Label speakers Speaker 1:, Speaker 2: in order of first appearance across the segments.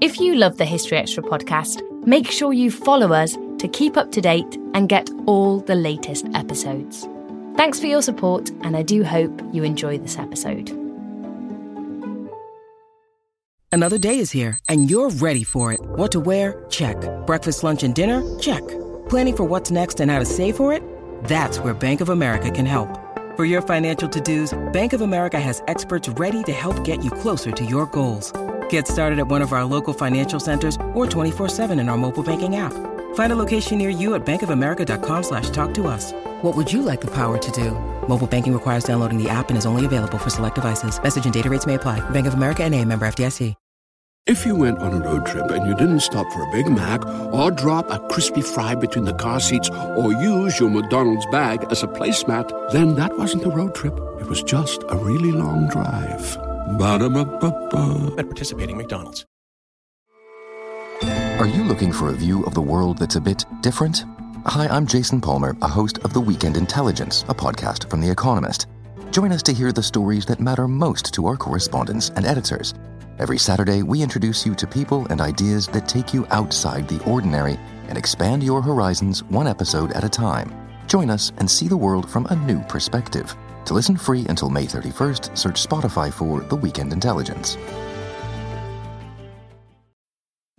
Speaker 1: If you love the History Extra podcast, make sure you follow us to keep up to date and get all the latest episodes. Thanks for your support, and I do hope you enjoy this episode.
Speaker 2: Another day is here, and you're ready for it. What to wear? Check. Breakfast, lunch, and dinner? Check. Planning for what's next and how to save for it? That's where Bank of America can help. For your financial to dos, Bank of America has experts ready to help get you closer to your goals. Get started at one of our local financial centers or 24-7 in our mobile banking app. Find a location near you at bankofamerica.com slash talk to us. What would you like the power to do? Mobile banking requires downloading the app and is only available for select devices. Message and data rates may apply. Bank of America and a member FDIC.
Speaker 3: If you went on a road trip and you didn't stop for a Big Mac or drop a crispy fry between the car seats or use your McDonald's bag as a placemat, then that wasn't a road trip. It was just a really long drive. Ba-da-ba-ba-ba.
Speaker 4: at participating McDonald's.
Speaker 5: Are you looking for a view of the world that's a bit different? Hi, I'm Jason Palmer, a host of The Weekend Intelligence, a podcast from The Economist. Join us to hear the stories that matter most to our correspondents and editors. Every Saturday, we introduce you to people and ideas that take you outside the ordinary and expand your horizons one episode at a time. Join us and see the world from a new perspective. To listen free until May 31st, search Spotify for The Weekend Intelligence.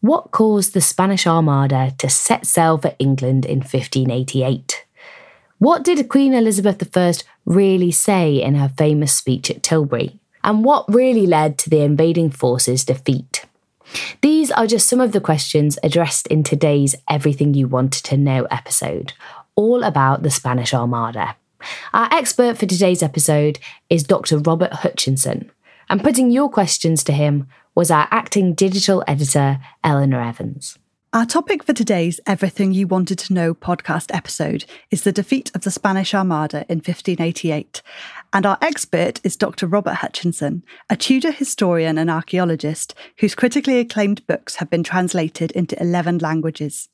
Speaker 1: What caused the Spanish Armada to set sail for England in 1588? What did Queen Elizabeth I really say in her famous speech at Tilbury? And what really led to the invading forces' defeat? These are just some of the questions addressed in today's Everything You Wanted to Know episode, all about the Spanish Armada. Our expert for today's episode is Dr. Robert Hutchinson, and putting your questions to him was our acting digital editor, Eleanor Evans.
Speaker 6: Our topic for today's Everything You Wanted to Know podcast episode is the defeat of the Spanish Armada in 1588. And our expert is Dr. Robert Hutchinson, a Tudor historian and archaeologist whose critically acclaimed books have been translated into 11 languages.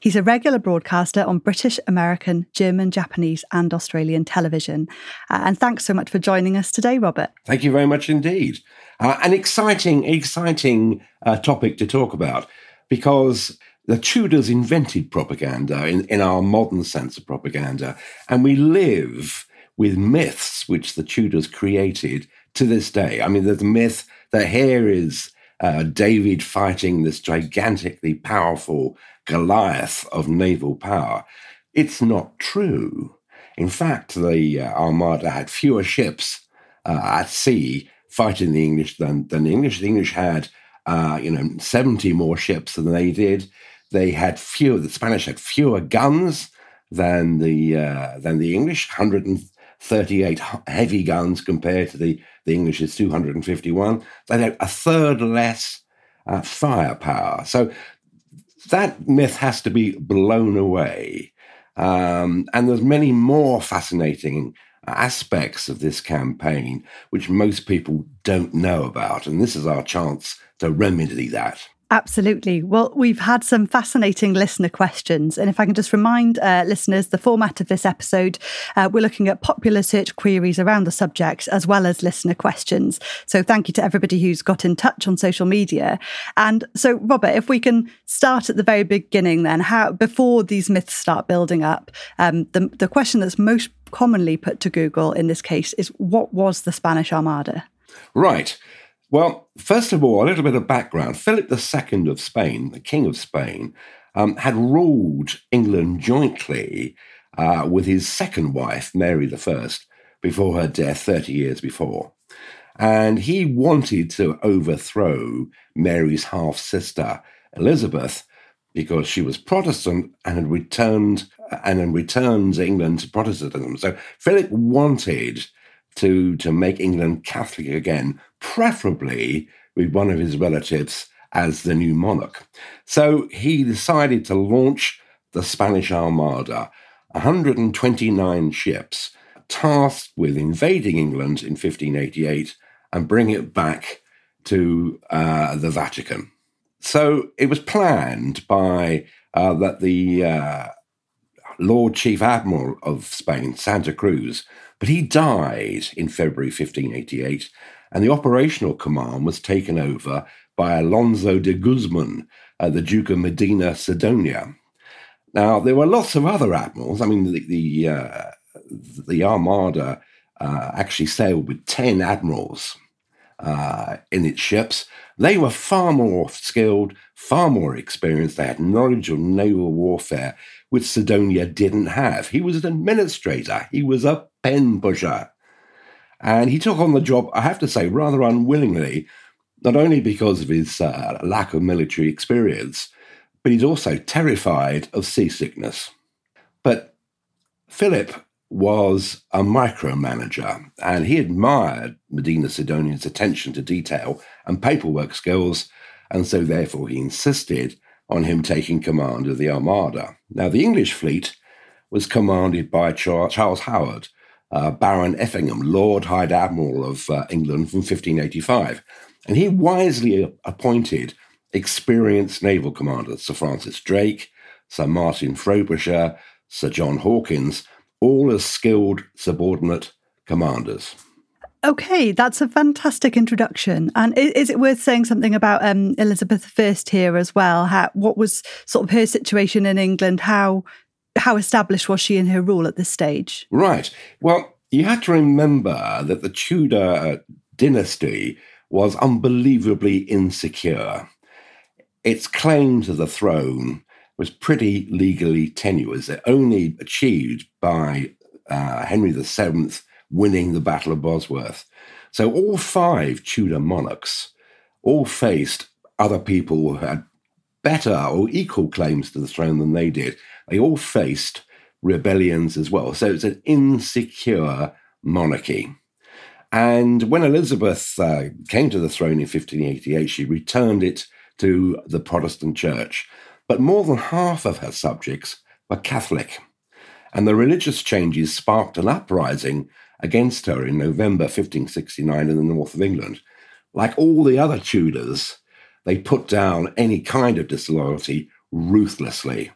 Speaker 6: He's a regular broadcaster on British, American, German, Japanese, and Australian television. Uh, and thanks so much for joining us today, Robert.
Speaker 7: Thank you very much indeed. Uh, an exciting, exciting uh, topic to talk about because the Tudors invented propaganda in, in our modern sense of propaganda, and we live with myths which the Tudors created to this day. I mean, there's a myth that here is uh, David fighting this gigantically powerful Goliath of naval power. It's not true. In fact, the uh, Armada had fewer ships uh, at sea fighting the English than, than the English. The English had, uh, you know, 70 more ships than they did. They had fewer, the Spanish had fewer guns than the, uh, than the English, 138 heavy guns compared to the, the English's 251. They had a third less uh, firepower. So that myth has to be blown away. Um, and there's many more fascinating aspects of this campaign which most people don't know about. And this is our chance to remedy that.
Speaker 6: Absolutely. Well, we've had some fascinating listener questions. And if I can just remind uh, listeners, the format of this episode, uh, we're looking at popular search queries around the subject as well as listener questions. So thank you to everybody who's got in touch on social media. And so, Robert, if we can start at the very beginning, then, how before these myths start building up, um, the, the question that's most commonly put to Google in this case is what was the Spanish Armada?
Speaker 7: Right. Well, first of all, a little bit of background. Philip II of Spain, the King of Spain, um, had ruled England jointly uh, with his second wife, Mary I, before her death 30 years before. And he wanted to overthrow Mary's half sister, Elizabeth, because she was Protestant and had returned and had returned England to Protestantism. So Philip wanted to, to make England Catholic again, preferably with one of his relatives as the new monarch. So he decided to launch the Spanish Armada, 129 ships, tasked with invading England in 1588 and bring it back to uh, the Vatican. So it was planned by uh, that the uh, Lord Chief Admiral of Spain, Santa Cruz, but he died in February 1588, and the operational command was taken over by Alonso de Guzman, uh, the Duke of Medina Sidonia. Now, there were lots of other admirals. I mean, the, the, uh, the Armada uh, actually sailed with 10 admirals uh, in its ships. They were far more skilled, far more experienced. They had knowledge of naval warfare, which Sidonia didn't have. He was an administrator, he was a pen pusher. And he took on the job, I have to say, rather unwillingly, not only because of his uh, lack of military experience, but he's also terrified of seasickness. But Philip was a micromanager, and he admired Medina Sidonia's attention to detail and paperwork skills, and so therefore he insisted on him taking command of the Armada. Now, the English fleet was commanded by Charles Howard, uh, Baron Effingham, Lord High Admiral of uh, England from 1585. And he wisely appointed experienced naval commanders, Sir Francis Drake, Sir Martin Frobisher, Sir John Hawkins, all as skilled subordinate commanders.
Speaker 6: Okay, that's a fantastic introduction. And is it worth saying something about um, Elizabeth I here as well? How, what was sort of her situation in England? How how established was she in her rule at this stage?
Speaker 7: Right. Well, you have to remember that the Tudor dynasty was unbelievably insecure. Its claim to the throne was pretty legally tenuous. It only achieved by uh, Henry VII winning the Battle of Bosworth. So all five Tudor monarchs all faced other people who had better or equal claims to the throne than they did. They all faced rebellions as well. So it's an insecure monarchy. And when Elizabeth uh, came to the throne in 1588, she returned it to the Protestant Church. But more than half of her subjects were Catholic. And the religious changes sparked an uprising against her in November 1569 in the north of England. Like all the other Tudors, they put down any kind of disloyalty ruthlessly.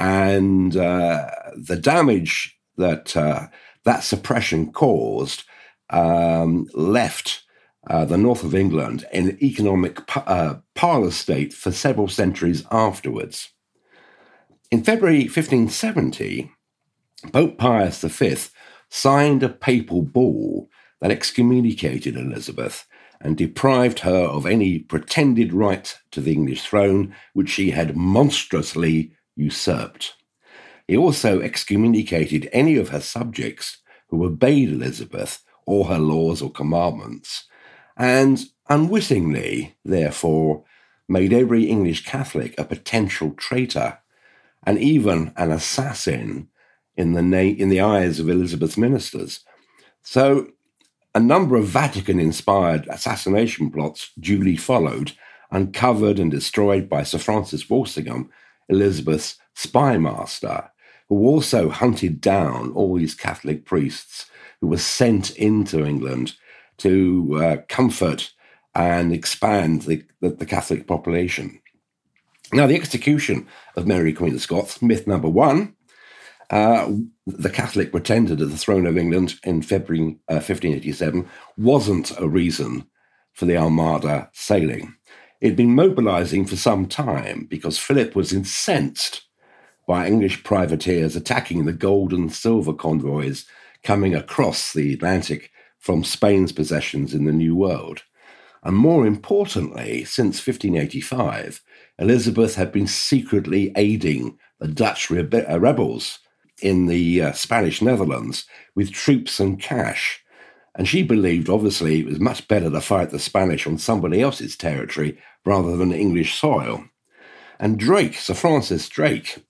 Speaker 7: And uh, the damage that uh, that suppression caused um, left uh, the north of England in economic uh, parlor state for several centuries afterwards. In February 1570, Pope Pius V signed a papal bull that excommunicated Elizabeth and deprived her of any pretended right to the English throne, which she had monstrously usurped. He also excommunicated any of her subjects who obeyed Elizabeth or her laws or commandments, and unwittingly, therefore, made every English Catholic a potential traitor and even an assassin in the, na- in the eyes of Elizabeth's ministers. So, a number of Vatican inspired assassination plots duly followed, uncovered and destroyed by Sir Francis Walsingham, Elizabeth's spy master, who also hunted down all these Catholic priests who were sent into England to uh, comfort and expand the, the, the, Catholic population. Now, the execution of Mary, Queen of Scots, myth number one, uh, the Catholic pretender to the throne of England in February uh, 1587, wasn't a reason for the Armada sailing. Had been mobilizing for some time because Philip was incensed by English privateers attacking the gold and silver convoys coming across the Atlantic from Spain's possessions in the New World. And more importantly, since 1585, Elizabeth had been secretly aiding the Dutch rebe- uh, rebels in the uh, Spanish Netherlands with troops and cash. And she believed, obviously, it was much better to fight the Spanish on somebody else's territory rather than English soil. And Drake, Sir Francis Drake,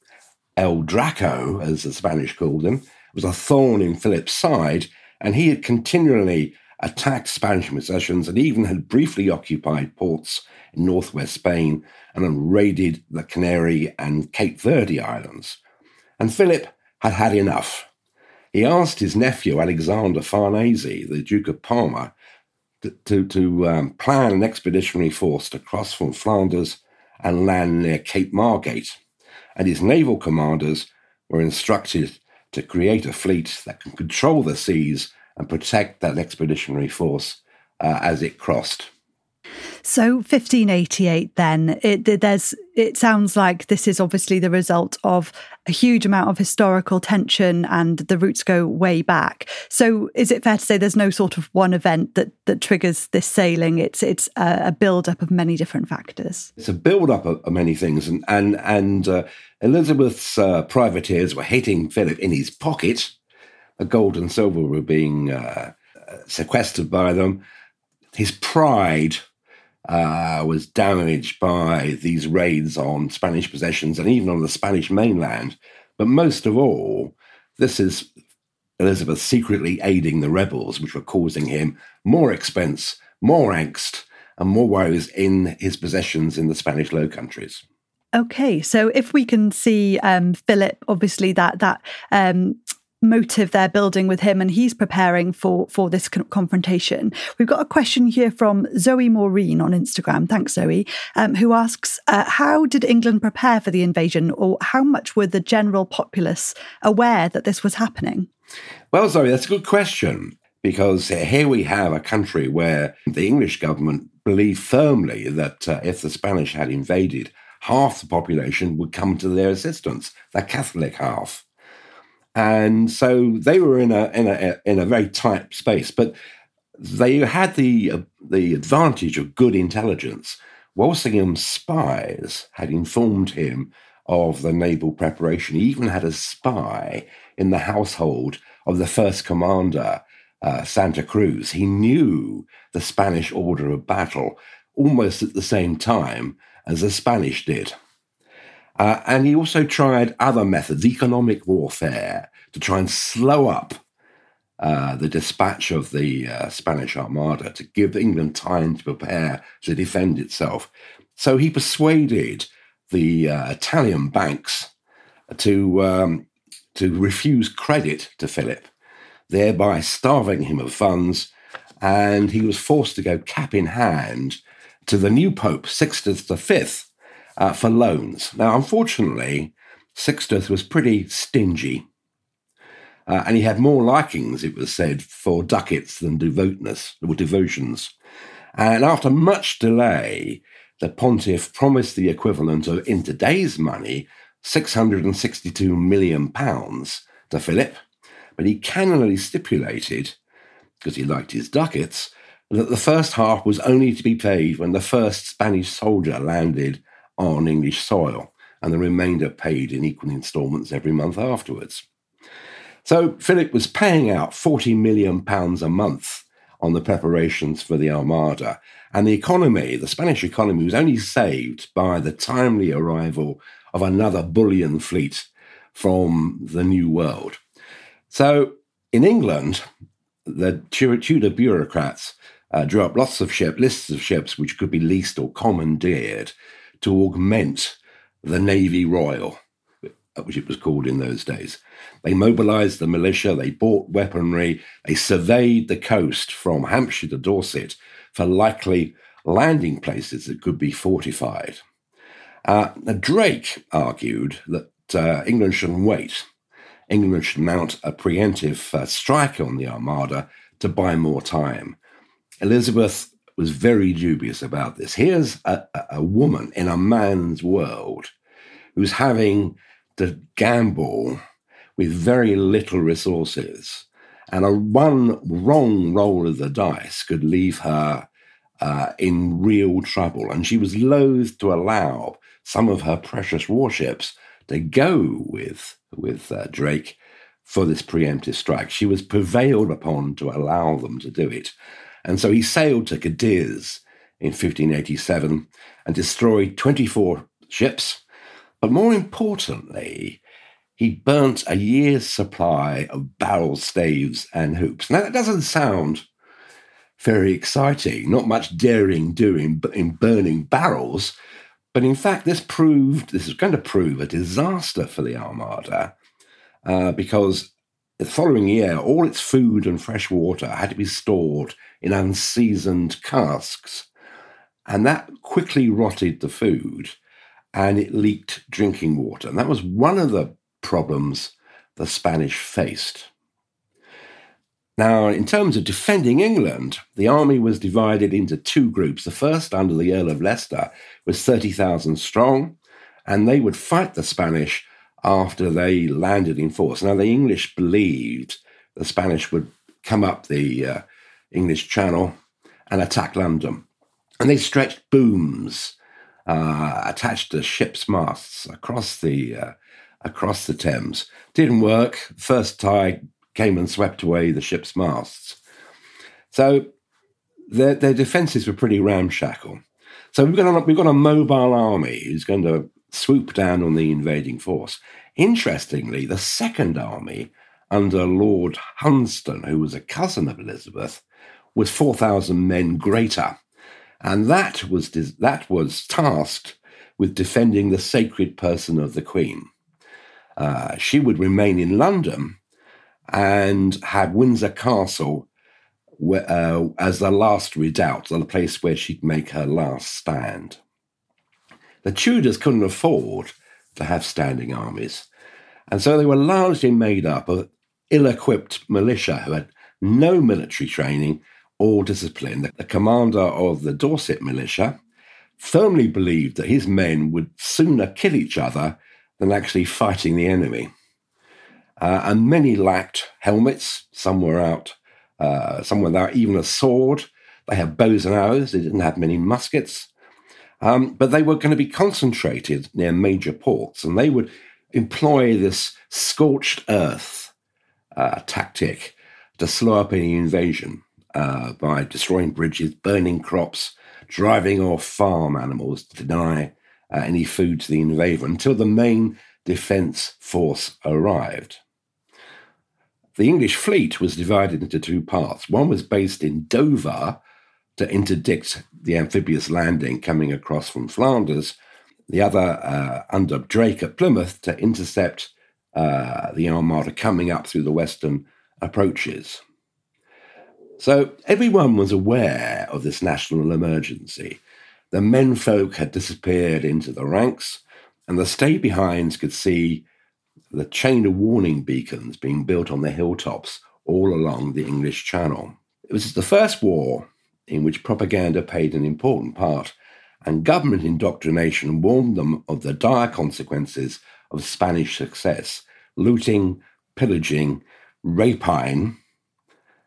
Speaker 7: El Draco, as the Spanish called him, was a thorn in Philip's side, and he had continually attacked Spanish possessions and even had briefly occupied ports in northwest Spain and had raided the Canary and Cape Verde Islands. And Philip had had enough. He asked his nephew, Alexander Farnese, the Duke of Parma, to, to, to um, plan an expeditionary force to cross from Flanders and land near Cape Margate. And his naval commanders were instructed to create a fleet that can control the seas and protect that expeditionary force uh, as it crossed.
Speaker 6: So 1588 then it there's it sounds like this is obviously the result of a huge amount of historical tension and the roots go way back. So is it fair to say there's no sort of one event that that triggers this sailing it's it's a, a build up of many different factors.
Speaker 7: It's a build up of, many things and and and uh, Elizabeth's uh, privateers were hitting Philip in his pocket. The gold and silver were being uh, sequestered by them. His pride uh, was damaged by these raids on Spanish possessions and even on the Spanish mainland. But most of all, this is Elizabeth secretly aiding the rebels, which were causing him more expense, more angst, and more worries in his possessions in the Spanish Low Countries.
Speaker 6: Okay, so if we can see um, Philip, obviously that that um, motive they're building with him and he's preparing for for this confrontation. We've got a question here from zoe maureen on instagram. Thanks zoe. Um, who asks uh, how did england prepare for the invasion or how much were the general populace aware that this was happening?
Speaker 7: Well zoe that's a good question because here we have a country where the english government believed firmly that uh, if the spanish had invaded half the population would come to their assistance the catholic half and so they were in a in a in a very tight space, but they had the uh, the advantage of good intelligence. Walsingham's spies had informed him of the naval preparation. He even had a spy in the household of the first commander, uh, Santa Cruz. He knew the Spanish order of battle almost at the same time as the Spanish did. Uh, and he also tried other methods, economic warfare, to try and slow up uh, the dispatch of the uh, Spanish Armada to give England time to prepare to defend itself. So he persuaded the uh, Italian banks to um, to refuse credit to Philip, thereby starving him of funds, and he was forced to go cap in hand to the new Pope Sixtus V uh, for loans. Now, unfortunately, Sixtus was pretty stingy. Uh, and he had more likings, it was said, for ducats than devoteness or devotions. And after much delay, the pontiff promised the equivalent of, in today's money, 662 million pounds to Philip, but he cannily stipulated, because he liked his ducats, that the first half was only to be paid when the first Spanish soldier landed on English soil, and the remainder paid in equal instalments every month afterwards. So Philip was paying out £40 million a month on the preparations for the Armada. And the economy, the Spanish economy, was only saved by the timely arrival of another bullion fleet from the New World. So in England, the Tudor bureaucrats uh, drew up lots of ship lists of ships which could be leased or commandeered to augment the Navy Royal, which it was called in those days. They mobilized the militia, they bought weaponry, they surveyed the coast from Hampshire to Dorset for likely landing places that could be fortified. Uh, Drake argued that uh, England shouldn't wait. England should mount a preemptive uh, strike on the Armada to buy more time. Elizabeth was very dubious about this. Here's a, a woman in a man's world who's having to gamble with very little resources. And a one wrong roll of the dice could leave her uh, in real trouble, and she was loath to allow some of her precious warships to go with with uh, Drake for this preemptive strike. She was prevailed upon to allow them to do it, and so he sailed to Cadiz in 1587 and destroyed 24 ships. But more importantly, he burnt a year's supply of barrel staves and hoops. Now, that doesn't sound very exciting, not much daring doing in burning barrels. But in fact, this proved, this is going to prove a disaster for the Armada uh, because the following year, all its food and fresh water had to be stored in unseasoned casks. And that quickly rotted the food and it leaked drinking water. And that was one of the problems the Spanish faced. Now, in terms of defending England, the army was divided into two groups. The first, under the Earl of Leicester, was 30,000 strong, and they would fight the Spanish after they landed in force. Now, the English believed the Spanish would come up the uh, English Channel and attack London. And they stretched booms uh, attached to ships' masts across the uh, across the Thames. Didn't work. First tide came and swept away the ship's masts. So their, their defences were pretty ramshackle. So we've got, a, we've got a mobile army who's going to swoop down on the invading force. Interestingly, the second army under Lord Hunsdon, who was a cousin of Elizabeth, was 4,000 men greater. And that was, that was tasked with defending the sacred person of the Queen. Uh, she would remain in London and had Windsor Castle uh, as the last redoubt, the place where she'd make her last stand. The Tudors couldn't afford to have standing armies, and so they were largely made up of ill equipped militia who had no military training or discipline. The commander of the Dorset militia firmly believed that his men would sooner kill each other than actually fighting the enemy. Uh, and many lacked helmets. Some were out, uh, some without even a sword. They had bows and arrows. They didn't have many muskets. Um, but they were going to be concentrated near major ports, and they would employ this scorched earth uh, tactic to slow up any invasion uh, by destroying bridges, burning crops, driving off farm animals to deny uh, any food to the invader until the main defense force arrived. The English fleet was divided into two parts. One was based in Dover to interdict the amphibious landing coming across from Flanders, the other uh, under Drake at Plymouth to intercept uh, the Armada coming up through the western approaches. So everyone was aware of this national emergency. The menfolk had disappeared into the ranks, and the stay behinds could see the chain of warning beacons being built on the hilltops all along the English Channel. It was the first war in which propaganda played an important part, and government indoctrination warned them of the dire consequences of Spanish success looting, pillaging, rapine,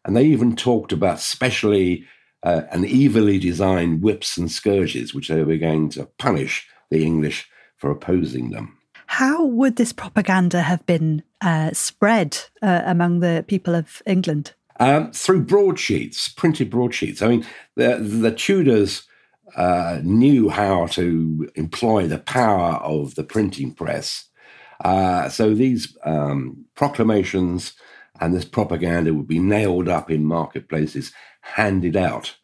Speaker 7: and they even talked about specially uh, and evilly designed whips and scourges, which they were going to punish the English for opposing them.
Speaker 6: How would this propaganda have been uh, spread uh, among the people of England?
Speaker 7: Um, through broadsheets, printed broadsheets. I mean, the, the Tudors uh, knew how to employ the power of the printing press. Uh, so these um, proclamations and this propaganda would be nailed up in marketplaces, handed out.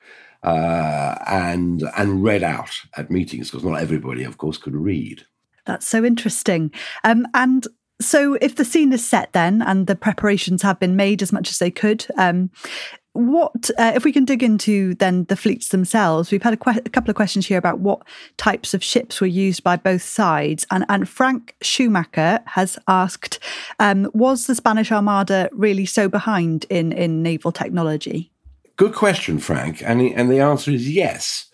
Speaker 7: Uh, and and read out at meetings because not everybody, of course, could read.
Speaker 6: That's so interesting. Um, and so, if the scene is set then and the preparations have been made as much as they could, um, what uh, if we can dig into then the fleets themselves? We've had a, que- a, couple of questions here about what types of ships were used by both sides, and and Frank Schumacher has asked, um, was the Spanish Armada really so behind in in naval technology?
Speaker 7: Good question, Frank, and the, and the answer is yes.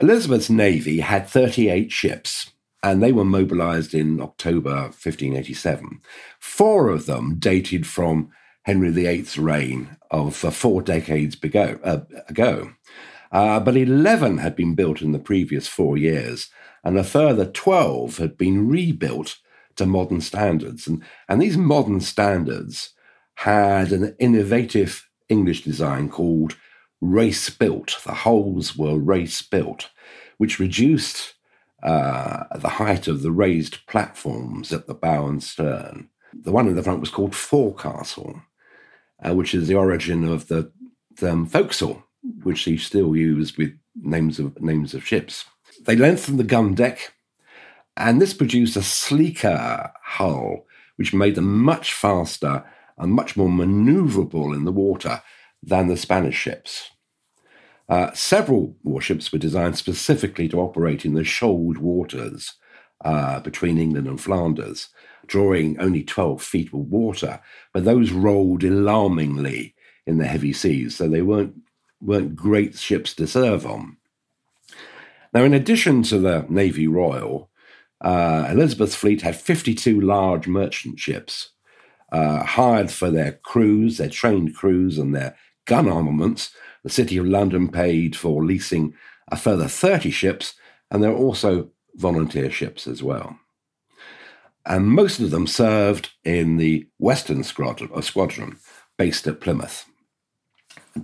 Speaker 7: Elizabeth's navy had thirty eight ships and they were mobilized in October 1587. Four of them dated from Henry VIII's reign of uh, four decades ago. Uh, ago. Uh, but 11 had been built in the previous four years, and a further 12 had been rebuilt to modern standards. And, and these modern standards had an innovative English design called race built. The hulls were race built, which reduced uh, the height of the raised platforms at the bow and stern. The one in the front was called forecastle, uh, which is the origin of the, the forecastle, which they still use with names of names of ships. They lengthened the gun deck, and this produced a sleeker hull, which made them much faster and much more maneuverable in the water than the Spanish ships. Uh, several warships were designed specifically to operate in the shoaled waters uh, between England and Flanders, drawing only 12 feet of water, but those rolled alarmingly in the heavy seas, so they weren't, weren't great ships to serve on. Now, in addition to the Navy Royal, uh, Elizabeth's fleet had 52 large merchant ships uh, hired for their crews, their trained crews, and their gun armaments. The City of London paid for leasing a further 30 ships, and there are also volunteer ships as well. And most of them served in the Western Squadron, uh, squadron based at Plymouth.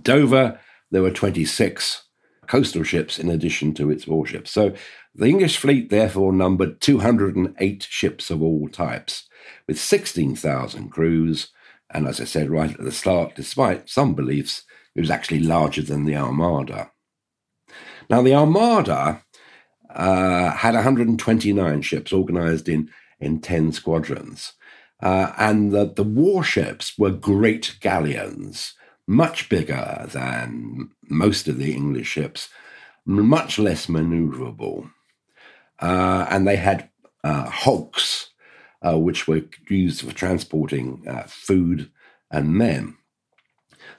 Speaker 7: Dover, there were 26 coastal ships in addition to its warships. So the English fleet therefore numbered 208 ships of all types, with 16,000 crews. And as I said right at the start, despite some beliefs, it was actually larger than the Armada. Now, the Armada uh, had 129 ships organized in, in 10 squadrons. Uh, and the, the warships were great galleons, much bigger than most of the English ships, much less maneuverable. Uh, and they had uh, hulks, uh, which were used for transporting uh, food and men.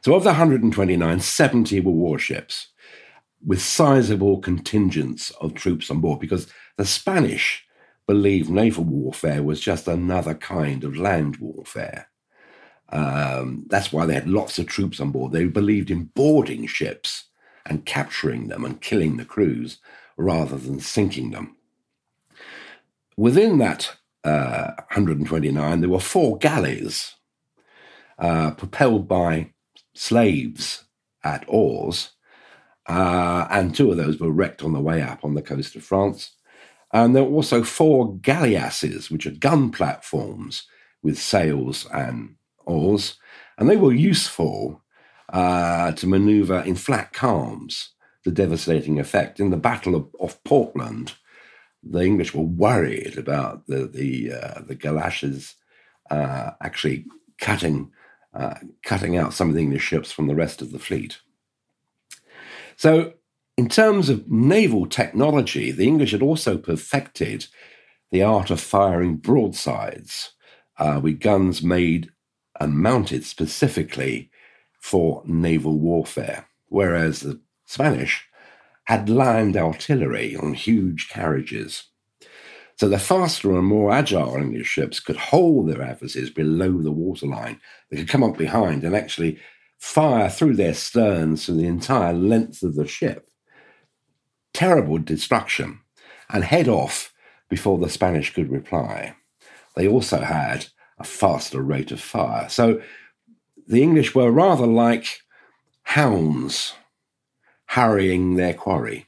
Speaker 7: So, of the 129, 70 were warships with sizable contingents of troops on board because the Spanish believed naval warfare was just another kind of land warfare. Um, that's why they had lots of troops on board. They believed in boarding ships and capturing them and killing the crews rather than sinking them. Within that uh, 129, there were four galleys uh, propelled by slaves at oars, uh, and two of those were wrecked on the way up on the coast of France. And there were also four galleasses, which are gun platforms with sails and oars, and they were useful uh, to maneuver in flat calms, the devastating effect. In the Battle of, of Portland, the English were worried about the the uh, the galleasses uh, actually cutting uh, cutting out some of the English ships from the rest of the fleet. So, in terms of naval technology, the English had also perfected the art of firing broadsides uh, with guns made and mounted specifically for naval warfare, whereas the Spanish had land artillery on huge carriages. So the faster and more agile English ships could hold their adversaries below the waterline. They could come up behind and actually fire through their sterns to the entire length of the ship. Terrible destruction, and head off before the Spanish could reply. They also had a faster rate of fire. So the English were rather like hounds harrying their quarry.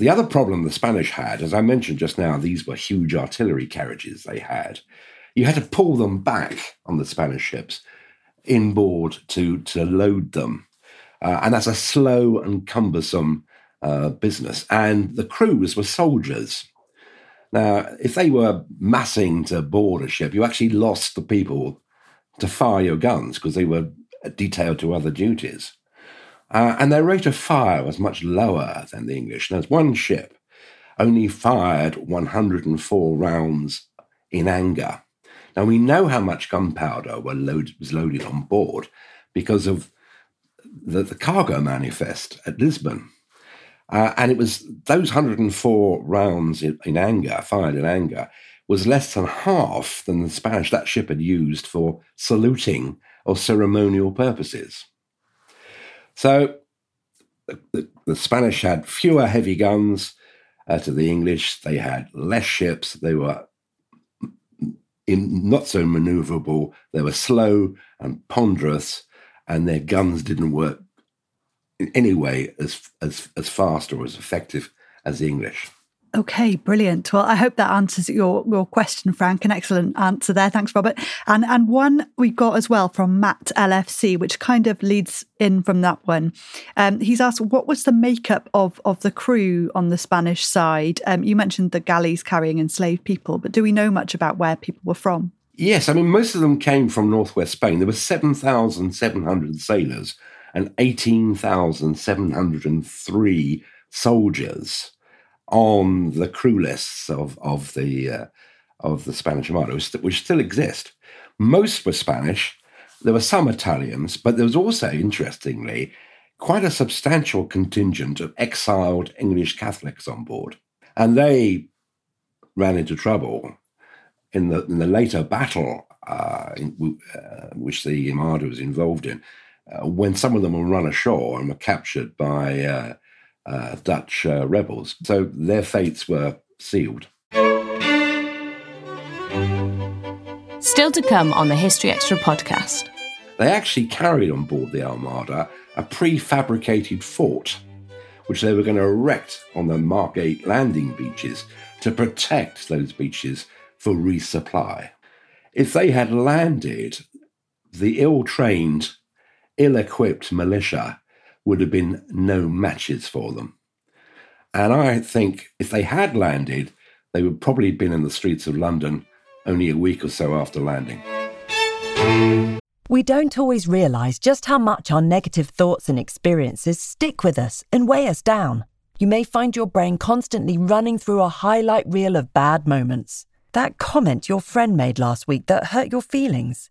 Speaker 7: The other problem the Spanish had, as I mentioned just now, these were huge artillery carriages they had. You had to pull them back on the Spanish ships inboard to, to load them. Uh, and that's a slow and cumbersome uh, business. And the crews were soldiers. Now, if they were massing to board a ship, you actually lost the people to fire your guns because they were detailed to other duties. Uh, and their rate of fire was much lower than the English. There's one ship only fired 104 rounds in anger. Now we know how much gunpowder load, was loaded on board because of the, the cargo manifest at Lisbon. Uh, and it was those 104 rounds in, in, anger, fired in anger, was less than half than the Spanish that ship had used for saluting or ceremonial purposes. So the, the Spanish had fewer heavy guns uh, to the English. They had less ships. They were in, not so maneuverable. They were slow and ponderous, and their guns didn't work in any way as as as fast or as effective as the English.
Speaker 6: Okay, brilliant. Well, I hope that answers your, your question, Frank. An excellent answer there. Thanks, Robert. And and one we got as well from Matt LFC, which kind of leads in from that one. Um, he's asked, what was the makeup of, of the crew on the Spanish side? Um, you mentioned the galleys carrying enslaved people, but do we know much about where people were from?
Speaker 7: Yes, I mean, most of them came from northwest Spain. There were 7,700 sailors and 18,703 soldiers on the crew lists of of the uh, of the Spanish Armada, which, still exist. Most were Spanish. There were some Italians, but there was also, interestingly, quite a substantial contingent of exiled English Catholics on board, and they ran into trouble in the in the later battle uh, in, uh, which the Armada was involved in, uh, when some of them were run ashore and were captured by uh, uh, Dutch uh, rebels. So their fates were sealed.
Speaker 1: Still to come on the History Extra podcast.
Speaker 7: They actually carried on board the Armada a prefabricated fort, which they were going to erect on the Margate landing beaches to protect those beaches for resupply. If they had landed, the ill trained, ill equipped militia would have been no matches for them. And I think if they had landed, they would probably have been in the streets of London only a week or so after landing.
Speaker 4: We don't always realise just how much our negative thoughts and experiences stick with us and weigh us down. You may find your brain constantly running through a highlight reel of bad moments. That comment your friend made last week that hurt your feelings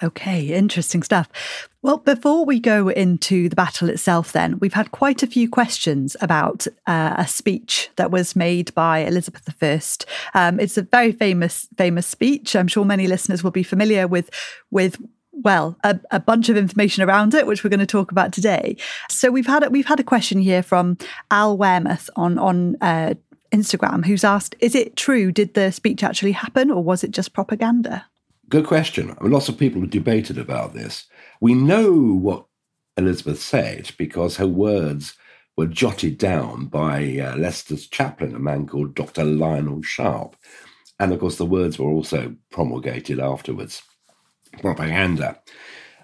Speaker 6: Okay, interesting stuff. Well, before we go into the battle itself, then, we've had quite a few questions about uh, a speech that was made by Elizabeth I. Um, it's a very famous, famous speech. I'm sure many listeners will be familiar with, with well, a, a, bunch of information around it, which we're going to talk about today. So we've had a, we've had a question here from Al Wearmouth on on uh, Instagram, who's asked, "Is it true? Did the speech actually happen, or was it just propaganda?"
Speaker 7: Good question. I mean, lots of people have debated about this. We know what Elizabeth said because her words were jotted down by uh, Leicester's chaplain, a man called Dr. Lionel Sharp. And of course, the words were also promulgated afterwards. Propaganda.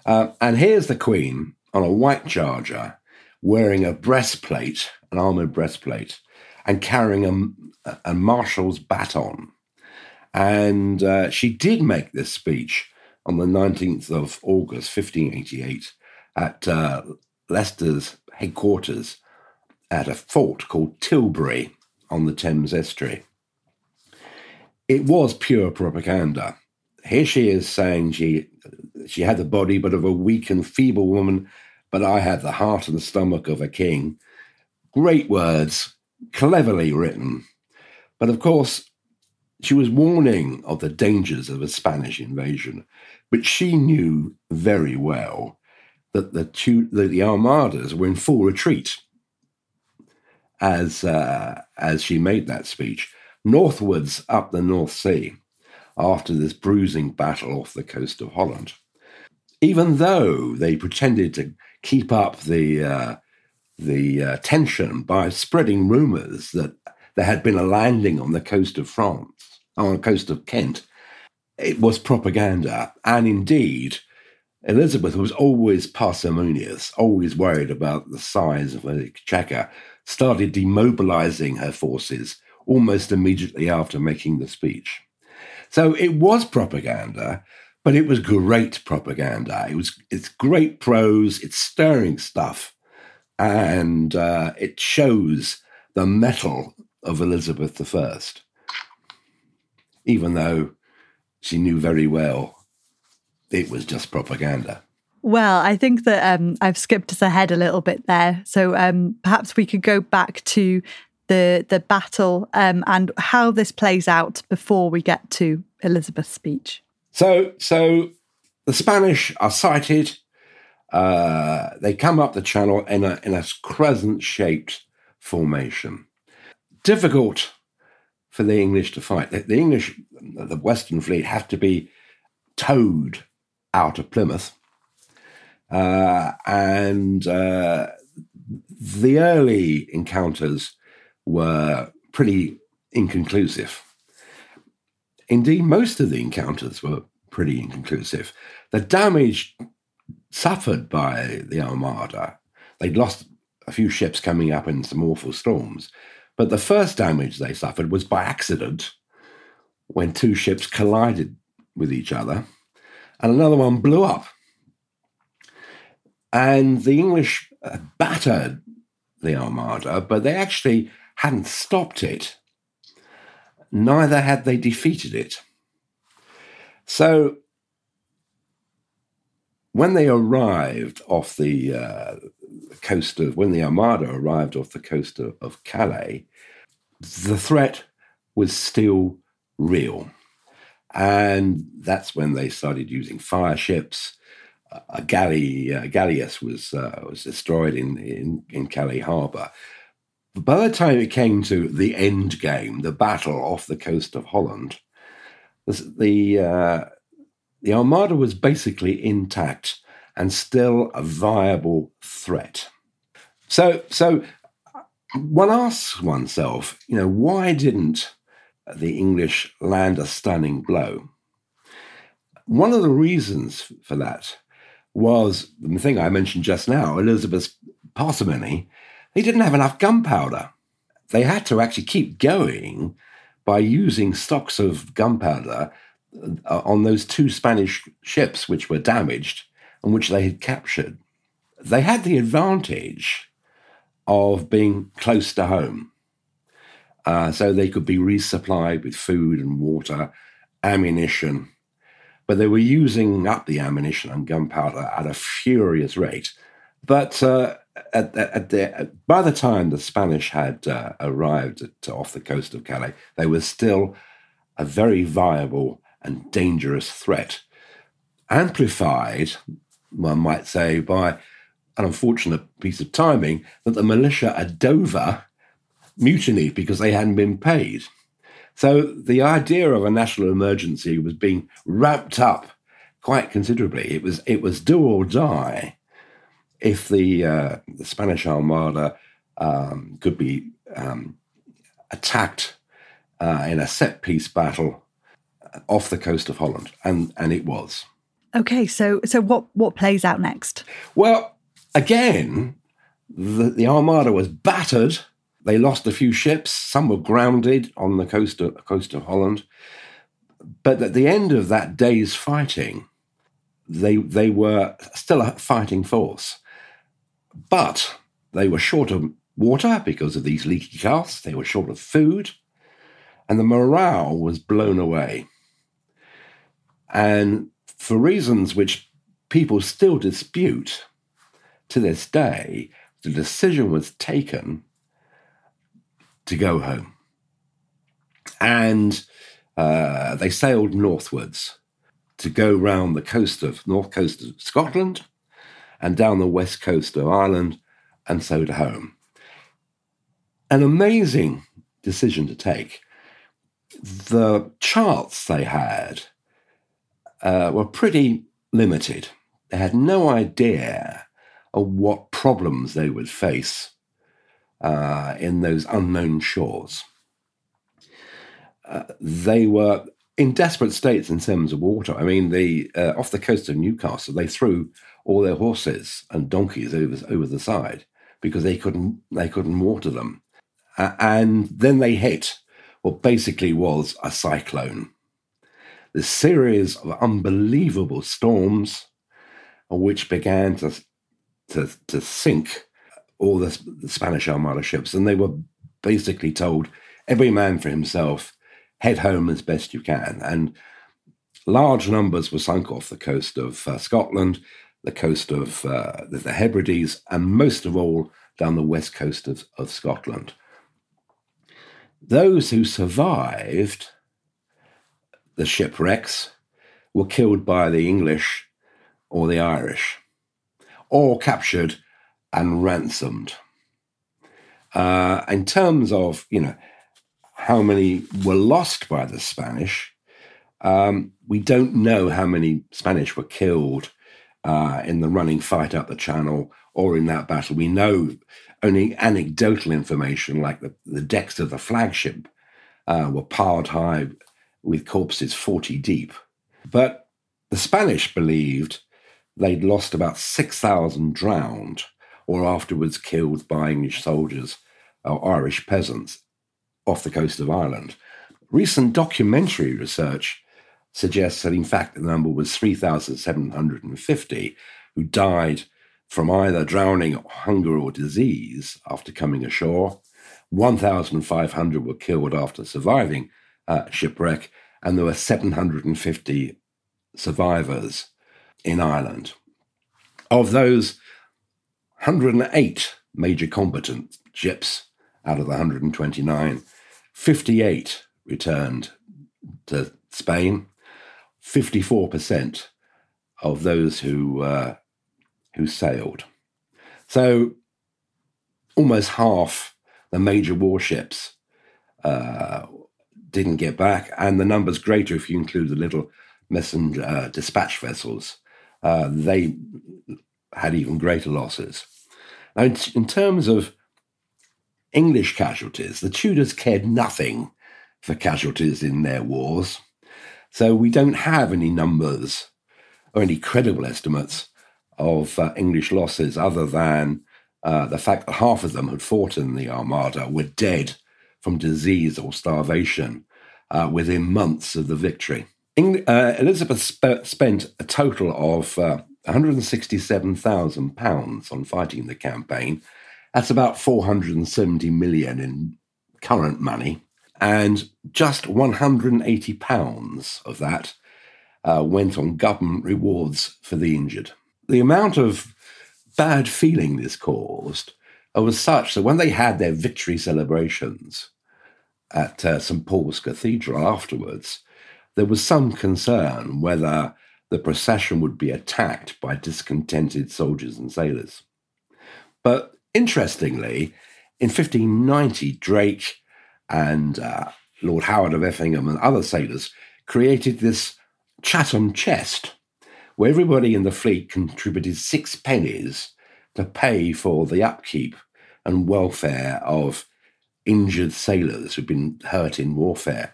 Speaker 7: Uh, and here's the Queen on a white charger wearing a breastplate, an armored breastplate, and carrying a, a marshal's baton. And uh, she did make this speech on the 19th of August, 1588, at uh, Leicester's headquarters at a fort called Tilbury on the Thames estuary. It was pure propaganda. Here she is saying she she had the body but of a weak and feeble woman, but I had the heart and the stomach of a king. Great words, cleverly written. But of course, she was warning of the dangers of a Spanish invasion, but she knew very well that the, two, the, the armadas were in full retreat as, uh, as she made that speech, northwards up the North Sea after this bruising battle off the coast of Holland. Even though they pretended to keep up the, uh, the uh, tension by spreading rumours that there had been a landing on the coast of France, on the coast of Kent, it was propaganda. And indeed, Elizabeth was always parsimonious, always worried about the size of her exchequer, started demobilizing her forces almost immediately after making the speech. So it was propaganda, but it was great propaganda. It was it's great prose, it's stirring stuff, and uh, it shows the mettle of Elizabeth I, even though she knew very well it was just propaganda.
Speaker 6: Well, I think that um, I've skipped us ahead a little bit there. So um, perhaps we could go back to the the battle um, and how this plays out before we get to Elizabeth's speech.
Speaker 7: So, so the Spanish are sighted. Uh, they come up the channel in a in a crescent shaped formation. Difficult for the English to fight. The, the English, the Western Fleet, have to be towed out of Plymouth. Uh, and uh, the early encounters were pretty inconclusive. Indeed, most of the encounters were pretty inconclusive. The damage suffered by the Armada, they'd lost a few ships coming up in some awful storms. But the first damage they suffered was by accident when two ships collided with each other and another one blew up. And the English battered the Armada, but they actually hadn't stopped it. Neither had they defeated it. So when they arrived off the uh, coast of, when the Armada arrived off the coast of, of Calais, the threat was still real. And that's when they started using fire ships. A galley, a galleass was uh, was destroyed in, in, in Calais harbour. By the time it came to the end game, the battle off the coast of Holland, the uh, the Armada was basically intact and still a viable threat. So, so one asks oneself, you know, why didn't the English land a stunning blow. One of the reasons for that was the thing I mentioned just now Elizabeth's parsimony. They didn't have enough gunpowder. They had to actually keep going by using stocks of gunpowder uh, on those two Spanish ships which were damaged and which they had captured. They had the advantage of being close to home. Uh, so they could be resupplied with food and water, ammunition. But they were using up the ammunition and gunpowder at a furious rate. But uh, at, at the, by the time the Spanish had uh, arrived at, off the coast of Calais, they were still a very viable and dangerous threat, amplified, one might say, by an unfortunate piece of timing that the militia at Dover mutinied because they hadn't been paid. So the idea of a national emergency was being ramped up quite considerably. It was it was do or die if the, uh, the Spanish Armada um, could be um, attacked uh, in a set piece battle off the coast of Holland, and and it was.
Speaker 6: Okay, so so what what plays out next?
Speaker 7: Well, again, the, the Armada was battered they lost a few ships. Some were grounded on the coast of, coast of Holland. But at the end of that day's fighting, they, they were still a fighting force. But they were short of water because of these leaky casks, they were short of food, and the morale was blown away. And for reasons which people still dispute, to this day, the decision was taken to go home. And uh, they sailed northwards to go round the coast of north coast of Scotland and down the west coast of Ireland and so to home. An amazing decision to take. The charts they had uh, were pretty limited. They had no idea of what problems they would face uh, in those unknown shores. Uh, they were in desperate states in terms of water. I mean, the uh, off the coast of Newcastle, they threw all their horses and donkeys over over the side because they couldn't they couldn't water them, uh, and then they hit what basically was a cyclone. This series of unbelievable storms, which began to to, to sink all the, the Spanish Armada ships, and they were basically told every man for himself head home as best you can. And large numbers were sunk off the coast of uh, Scotland, the coast of uh, the, Hebrides, and most of all down the west coast of, of Scotland. Those who survived the shipwrecks were killed by the English or the Irish, or captured and ransomed. Uh, in terms of, you know, how many were lost by the Spanish. Um, we don't know how many Spanish were killed uh, in the running fight up the channel or in that battle. We know only anecdotal information, like the, the decks of the flagship uh, were piled high with corpses 40 deep. But the Spanish believed they'd lost about 6,000 drowned or afterwards killed by English soldiers or Irish peasants off the coast of Ireland. Recent documentary research suggests that, in fact, the number was 3,750 who died from either drowning, hunger, or disease after coming ashore. 1,500 were killed after surviving uh, shipwreck, and there were 750 survivors in Ireland. Of those, 108 major combatant ships out of the 129 58 returned to Spain. 54% of those who uh, who sailed. So almost half the major warships uh, didn't get back, and the number's greater if you include the little messenger uh, dispatch vessels. Uh, they had even greater losses. Now, in, terms of English casualties. The Tudors cared nothing for casualties in their wars. So we don't have any numbers or any credible estimates of uh, English losses other than uh, the fact that half of them had fought in the Armada were dead from disease or starvation uh, within months of the victory. Uh, Elizabeth sp- spent a total of uh, £167,000 on fighting the campaign, that's about 470 million in current money. And just 180 pounds of that uh, went on government rewards for the injured. The amount of bad feeling this caused was such that when they had their victory celebrations at uh, St. Paul's Cathedral afterwards, there was some concern whether the procession would be attacked by discontented soldiers and sailors. But Interestingly, in 1590, Drake and uh, Lord Howard of Effingham and other sailors created this Chatham chest, where everybody in the fleet contributed six pennies to pay for the upkeep and welfare of injured sailors who'd been hurt in warfare.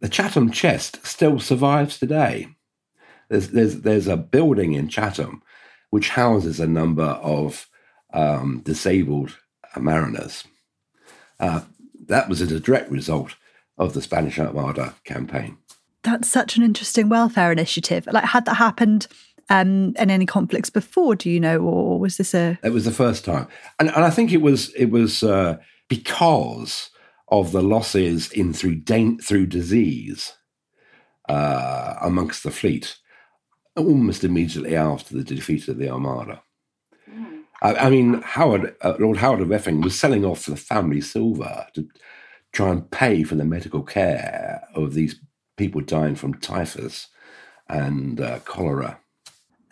Speaker 7: The Chatham chest still survives today. There's, there's, there's a building in Chatham which houses a number of um, disabled mariners. Uh, that was a direct result of the Spanish Armada campaign.
Speaker 6: That's such an interesting welfare initiative. Like, had that happened um, in any conflicts before? Do you know, or was this a?
Speaker 7: It was the first time, and, and I think it was it was uh, because of the losses in through da- through disease uh, amongst the fleet, almost immediately after the defeat of the Armada. I, I mean, Howard, uh, Lord Howard of Effingham was selling off the family silver to try and pay for the medical care of these people dying from typhus and uh, cholera.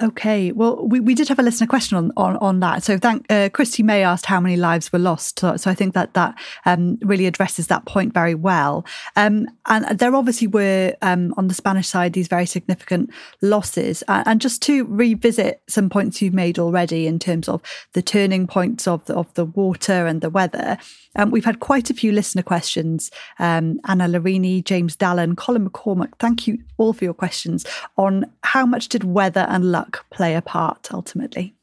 Speaker 6: Okay, well, we, we did have a listener question on on, on that. So, thank uh, Christy May asked how many lives were lost. So, so I think that that um, really addresses that point very well. Um, and there obviously were um, on the Spanish side these very significant losses. and just to revisit some points you've made already in terms of the turning points of the, of the water and the weather, um, we've had quite a few listener questions. Um, Anna Larini, James Dallin, Colin McCormack. Thank you all for your questions on how much did weather and luck luck play a part ultimately?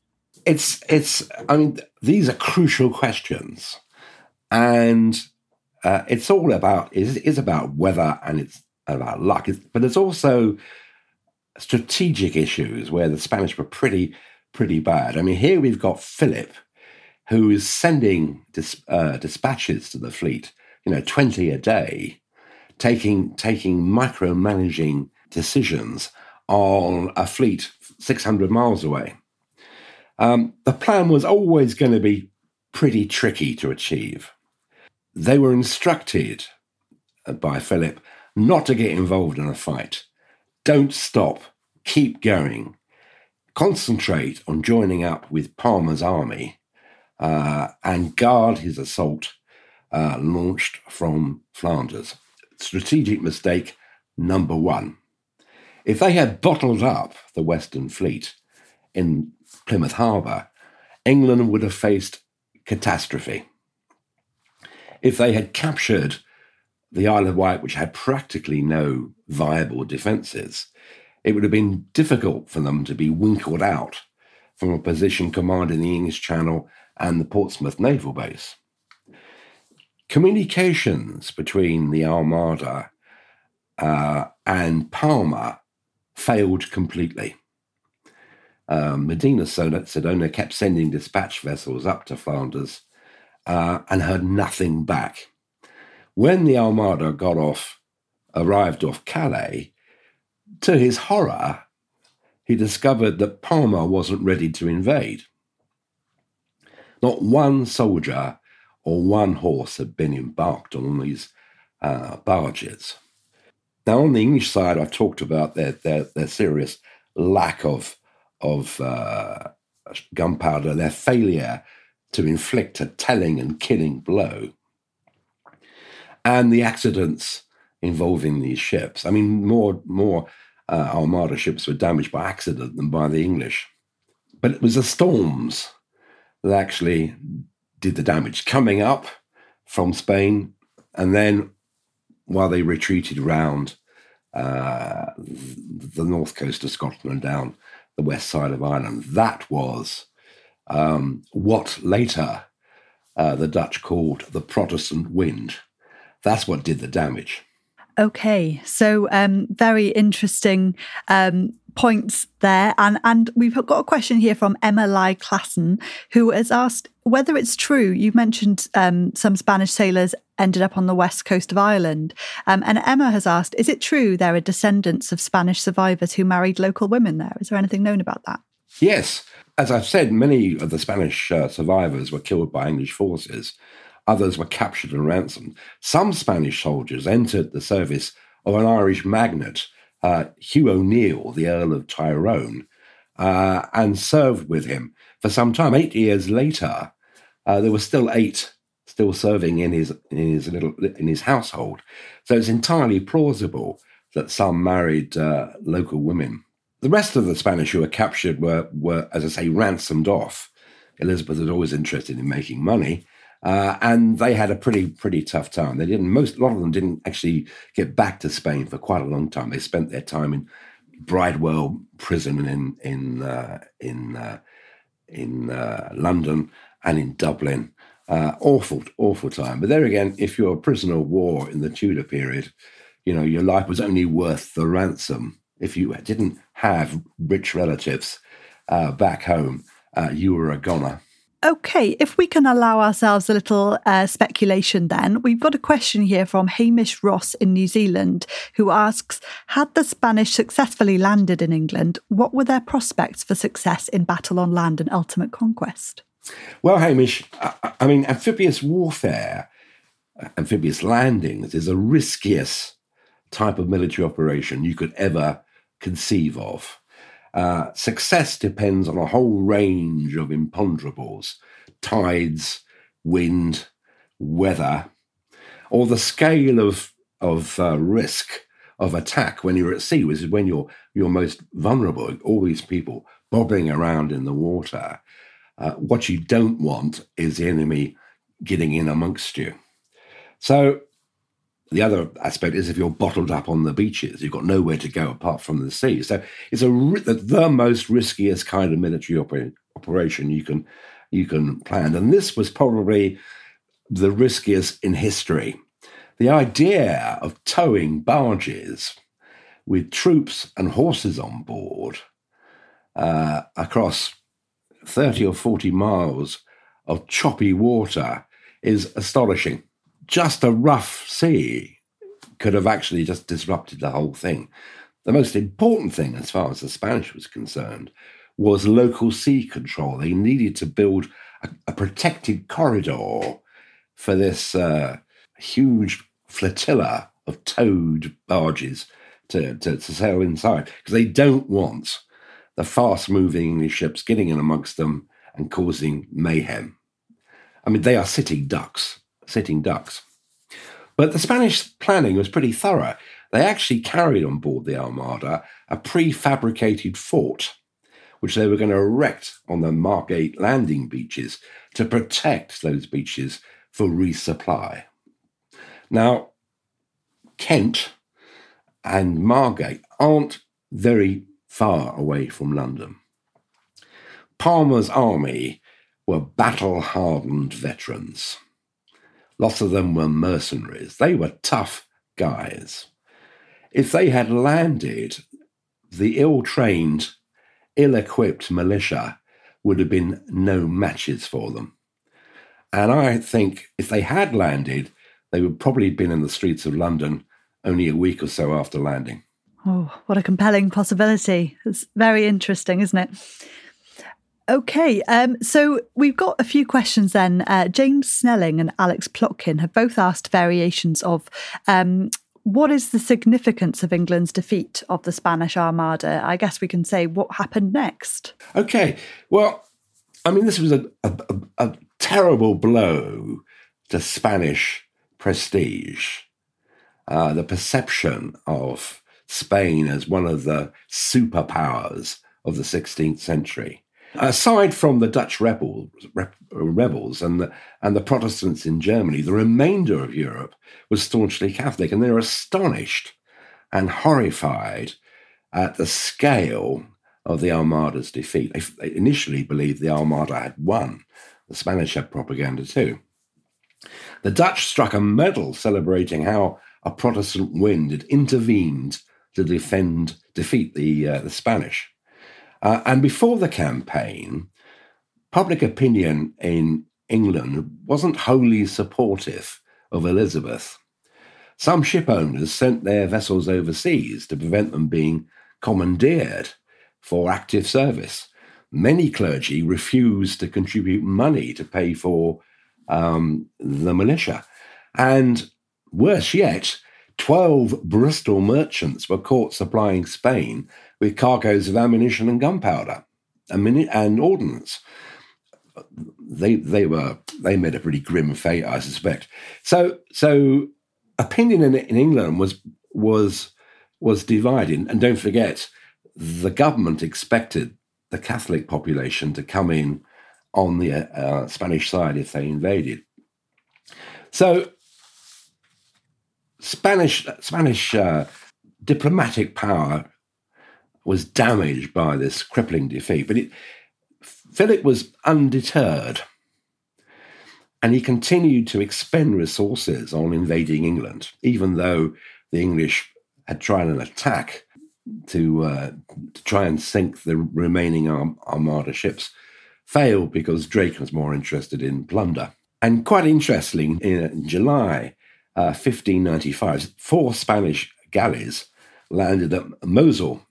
Speaker 7: It's it's. I mean, these are crucial questions, and uh, it's all about is is about weather and it's about luck, it's, but it's also strategic issues where the Spanish were pretty pretty bad. I mean, here we've got Philip, who is sending dis, uh, dispatches to the fleet, you know, twenty a day, taking taking micromanaging decisions on a fleet 600 miles away. Um, the plan was always going to be pretty tricky to achieve. They were instructed by Philip not to get involved in a fight. Don't stop, keep going. Concentrate on joining up with Parma's army uh, and guard his assault uh, launched from Flanders. Strategic mistake number one. If they had bottled up the Western Fleet in Plymouth Harbour, England would have faced catastrophe. If they had captured the Isle of Wight, which had practically no viable defences, it would have been difficult for them to be winkled out from a position commanding the English Channel and the Portsmouth naval base. Communications between the Armada uh, and Parma failed completely. Um, Medina Sidonia kept sending dispatch vessels up to Flanders uh, and heard nothing back. When the Armada got off, arrived off Calais, to his horror, he discovered that Parma wasn't ready to invade. Not one soldier or one horse had been embarked on these uh, barges. Now, on the English side, I've talked about their their, their serious lack of of uh, gunpowder, their failure to inflict a telling and killing blow, and the accidents involving these ships. I mean, more more uh, Armada ships were damaged by accident than by the English, but it was the storms that actually did the damage coming up from Spain, and then while they retreated round uh, the north coast of Scotland and down the west side of Ireland. That was um, what later uh, the Dutch called the Protestant wind. That's what did the damage.
Speaker 6: Okay, so um, very interesting um, points there. And, and we've got a question here from Emma Lai Klassen, who has asked whether it's true. You mentioned um, some Spanish sailors ended up on the west coast of Ireland. Um, and Emma has asked, is it true there are descendants of Spanish survivors who married local women there? Is there anything known about that?
Speaker 7: Yes. As I've said, many of the Spanish uh, survivors were killed by English forces. Others were captured and ransomed. Some Spanish soldiers entered the service of an Irish magnate uh, Hugh O'Neill, the Earl of Tyrone, uh, and served with him for some time. Eight years later, uh, there were still eight still serving in his in his little in his household. So it's entirely plausible that some married uh, local women. The rest of the Spanish who were captured were were, as I say, ransomed off. Elizabeth was always interested in making money, uh, and they had a pretty pretty tough time. They didn't most a lot of them didn't actually get back to Spain for quite a long time. They spent their time in Bridewell prison in in uh, in uh, in uh, London and in Dublin. Uh, awful, awful time. But there again, if you're a prisoner of war in the Tudor period, you know your life was only worth the ransom. If you didn't have rich relatives uh, back home, you were a goner.
Speaker 6: Okay, if we can allow ourselves a little uh, speculation, then we've got a question here from Hamish Ross in New Zealand who asks Had the Spanish successfully landed in England, what were their prospects for success in battle on land and ultimate conquest?
Speaker 7: Well, Hamish, I, I mean, amphibious warfare, amphibious landings, is the riskiest type of military operation you could ever conceive of. Uh, success depends on a whole range of imponderables tides, wind, weather, or the scale of, of uh, risk of attack when you're at sea, which is when you're, you're most vulnerable. All these people bobbing around in the water. Uh, what you don't want is the enemy getting in amongst you. So the other aspect is if you're bottled up on the beaches, you've got nowhere to go apart from the sea. So it's a the, the most riskiest kind of military oper- operation you can you can plan, and this was probably the riskiest in history. The idea of towing barges with troops and horses on board uh, across 30 or 40 miles of choppy water is astonishing just a rough sea could have actually just disrupted the whole thing. The most important thing, as far as the Spanish was concerned, was local sea control. They needed to build a, a protected corridor for this uh, huge flotilla of towed barges to, to, to sail inside because they don't want the fast moving English ships getting in amongst them and causing mayhem. I mean, they are sitting ducks sitting ducks. But the Spanish planning was pretty thorough. They actually carried on board the Armada a prefabricated fort, which they were going to erect on the Margate landing beaches to protect those beaches for resupply. Now, Kent and Margate aren't very far away from London. Parma's army were battle hardened veterans. Lots of them were mercenaries. They were tough guys. If they had landed, the ill trained, ill equipped militia would have been no matches for them. And I think if they had landed, they would probably have been in the streets of London only a week or so after landing.
Speaker 6: Oh, what a compelling possibility. It's very interesting, isn't it? Okay, um, so we've got a few questions then. Uh, James Snelling and Alex Plotkin have both asked variations of um, what is the significance of England's defeat of the Spanish Armada? I guess we can say what happened next.
Speaker 7: Okay, well, I mean, this was a, a, a terrible blow to Spanish prestige. Uh, the perception of Spain as one of the superpowers of the 16th century. Aside from the Dutch rebels, rebels and the, and the Protestants in Germany, the remainder of Europe was staunchly Catholic, and they were astonished and horrified at the scale of the Armada's defeat. They initially believed the Armada had won. The Spanish had propaganda too. The Dutch struck a medal celebrating how a Protestant wind had intervened to defend defeat the uh, the Spanish. Uh, and before the campaign, public opinion in England wasn't wholly supportive of Elizabeth. Some ship owners sent their vessels overseas to prevent them being commandeered for active service. Many clergy refused to contribute money to pay for um, the militia. And worse yet, 12 Bristol merchants were caught supplying Spain with cargoes of ammunition and gunpowder and ordnance. They they were they made a pretty grim fate, I suspect. So so opinion in, in England was was was divided, and don't forget, the government expected the Catholic population to come in on the uh, Spanish side if they invaded. So Spanish Spanish uh, diplomatic power was damaged by this crippling defeat. But it, Philip was undeterred, and he continued to expend resources on invading England, even though the English had tried an attack to, uh, to try and sink the remaining Armada ships. Failed because Drake was more interested in plunder. And quite interestingly, in July uh, 1595, four Spanish galleys landed at Mousehole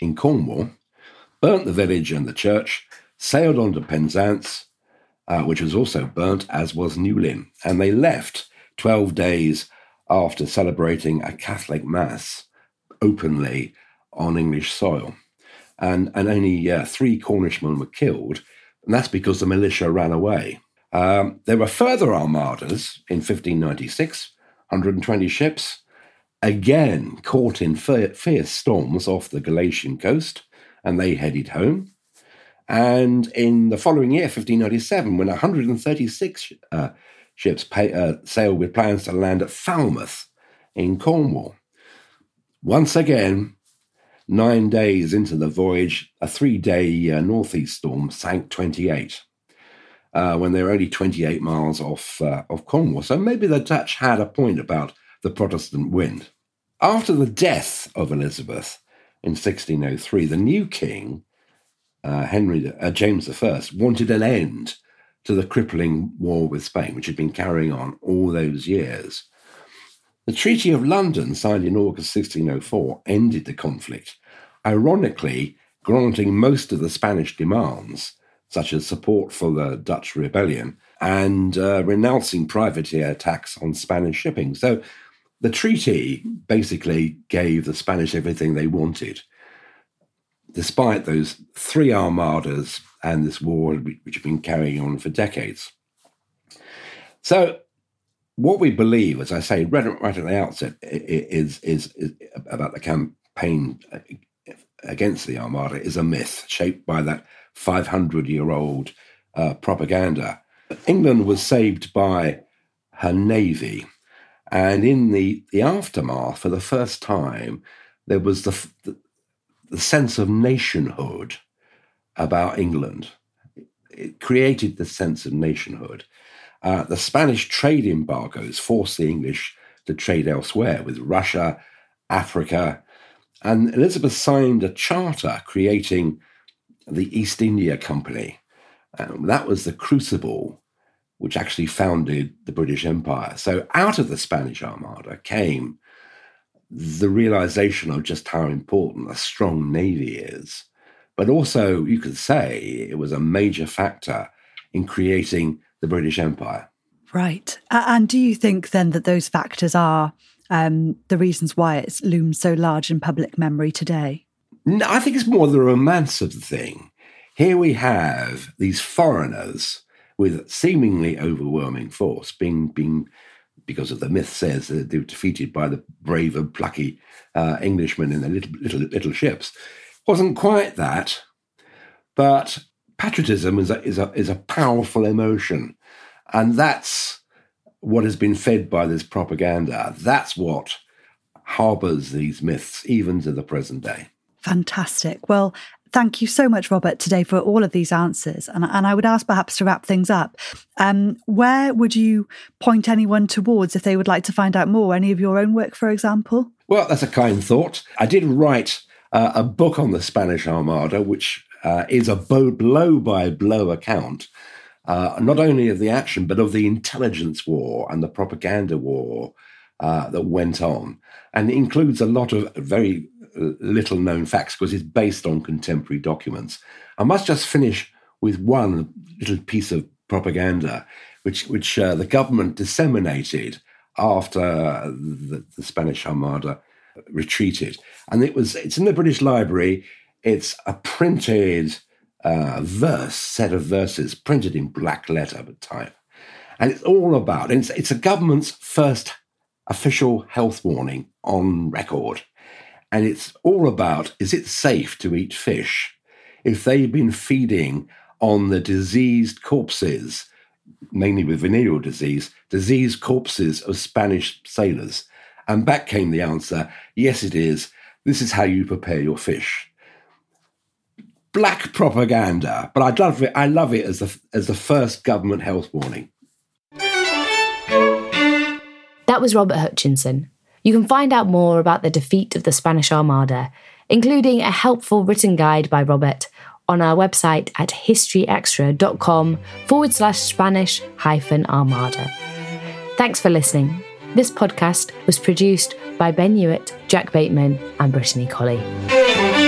Speaker 7: in Cornwall, burnt the village and the church, sailed on to Penzance, uh, which was also burnt, as was Newlyn. And they left 12 days after celebrating a Catholic Mass openly on English soil. And, and only uh, three Cornishmen were killed, and that's because the militia ran away. Um, there were further armadas in 1596, 120 ships, again caught in fierce storms off the Galician coast, and they headed home. And in the following year, 1597, when 136 uh, ships pay, uh, sailed with plans to land at Falmouth in Cornwall. Once again, nine days into the voyage, a three day uh, northeast storm sank 28 uh, when they were only 28 miles off, uh, Cornwall. So maybe the Dutch had a point about the Protestant wind. After the death of Elizabeth in 1603, the new king uh, Henry uh, James I wanted an end to the crippling war with Spain, which had been carrying on all those years. The Treaty of London, signed in August 1604, ended the conflict, ironically granting most of the Spanish demands, such as support for the Dutch rebellion and uh, renouncing privateer attacks on Spanish shipping. So the treaty basically gave the Spanish everything they wanted despite those three armadas and this war which had been carrying on for decades. So, what we believe, as I say right, right at the outset, is, is, is about the campaign against the Armada is a myth shaped by that 500 year old uh, propaganda. England was saved by her navy. And in the, the aftermath, for the first time, there was the, the, the sense of nationhood about England. It created the sense of nationhood. Uh, the Spanish trade embargoes forced the English to trade elsewhere with Russia, Africa, and Elizabeth signed a charter creating the East India Company. Um, that was the crucible which actually founded the British Empire. So out of the Spanish Armada came the realization of just how important a strong navy is. But also, you could say it was a major factor in creating the British Empire.
Speaker 6: Right. And do you think then that those factors are um, the reasons why it's loomed so large in public memory today?
Speaker 7: No, I think it's more the romance of the thing. Here we have these foreigners with seemingly overwhelming force being being because of the myth says that they were defeated by the brave and plucky uh, Englishmen in their little, little, little ships. Wasn't quite that, but patriotism is a, is a, is a powerful emotion. And that's what has been fed by this propaganda. That's what harbors these myths, even to the present day.
Speaker 6: Fantastic. Well, Thank you so much, Robert, today for all of these answers. And, and I would ask perhaps to wrap things up, um, where would you point anyone towards if they would like to find out more? Any of your own work, for example?
Speaker 7: Well, that's a kind thought. I did write uh, a book on the Spanish Armada, which uh, is a blow by blow account, uh, not only of the action, but of the intelligence war and the propaganda war uh, that went on. And it includes a lot of very little known facts because it's based on contemporary documents. I must just finish with one little piece of propaganda, which which uh, the government disseminated after the, the, Spanish Armada retreated, and it was it's in the British Library. It's a printed uh, verse set of verses printed in black letter but type, and it's all about. it's it's a government's first official health warning on record. And it's all about is it safe to eat fish if they've been feeding on the diseased corpses, mainly with venereal disease, diseased corpses of Spanish sailors? And back came the answer yes, it is. This is how you prepare your fish. Black propaganda, but I love it. I love it as the as the first government health warning.
Speaker 1: That was Robert Hutchinson, you can find out more about the defeat of the Spanish Armada, including a helpful written guide by Robert, on our website at historyextra.com forward slash Spanish hyphen Armada. Thanks for listening. This podcast was produced by Ben Hewitt, Jack Bateman, and Brittany Colley.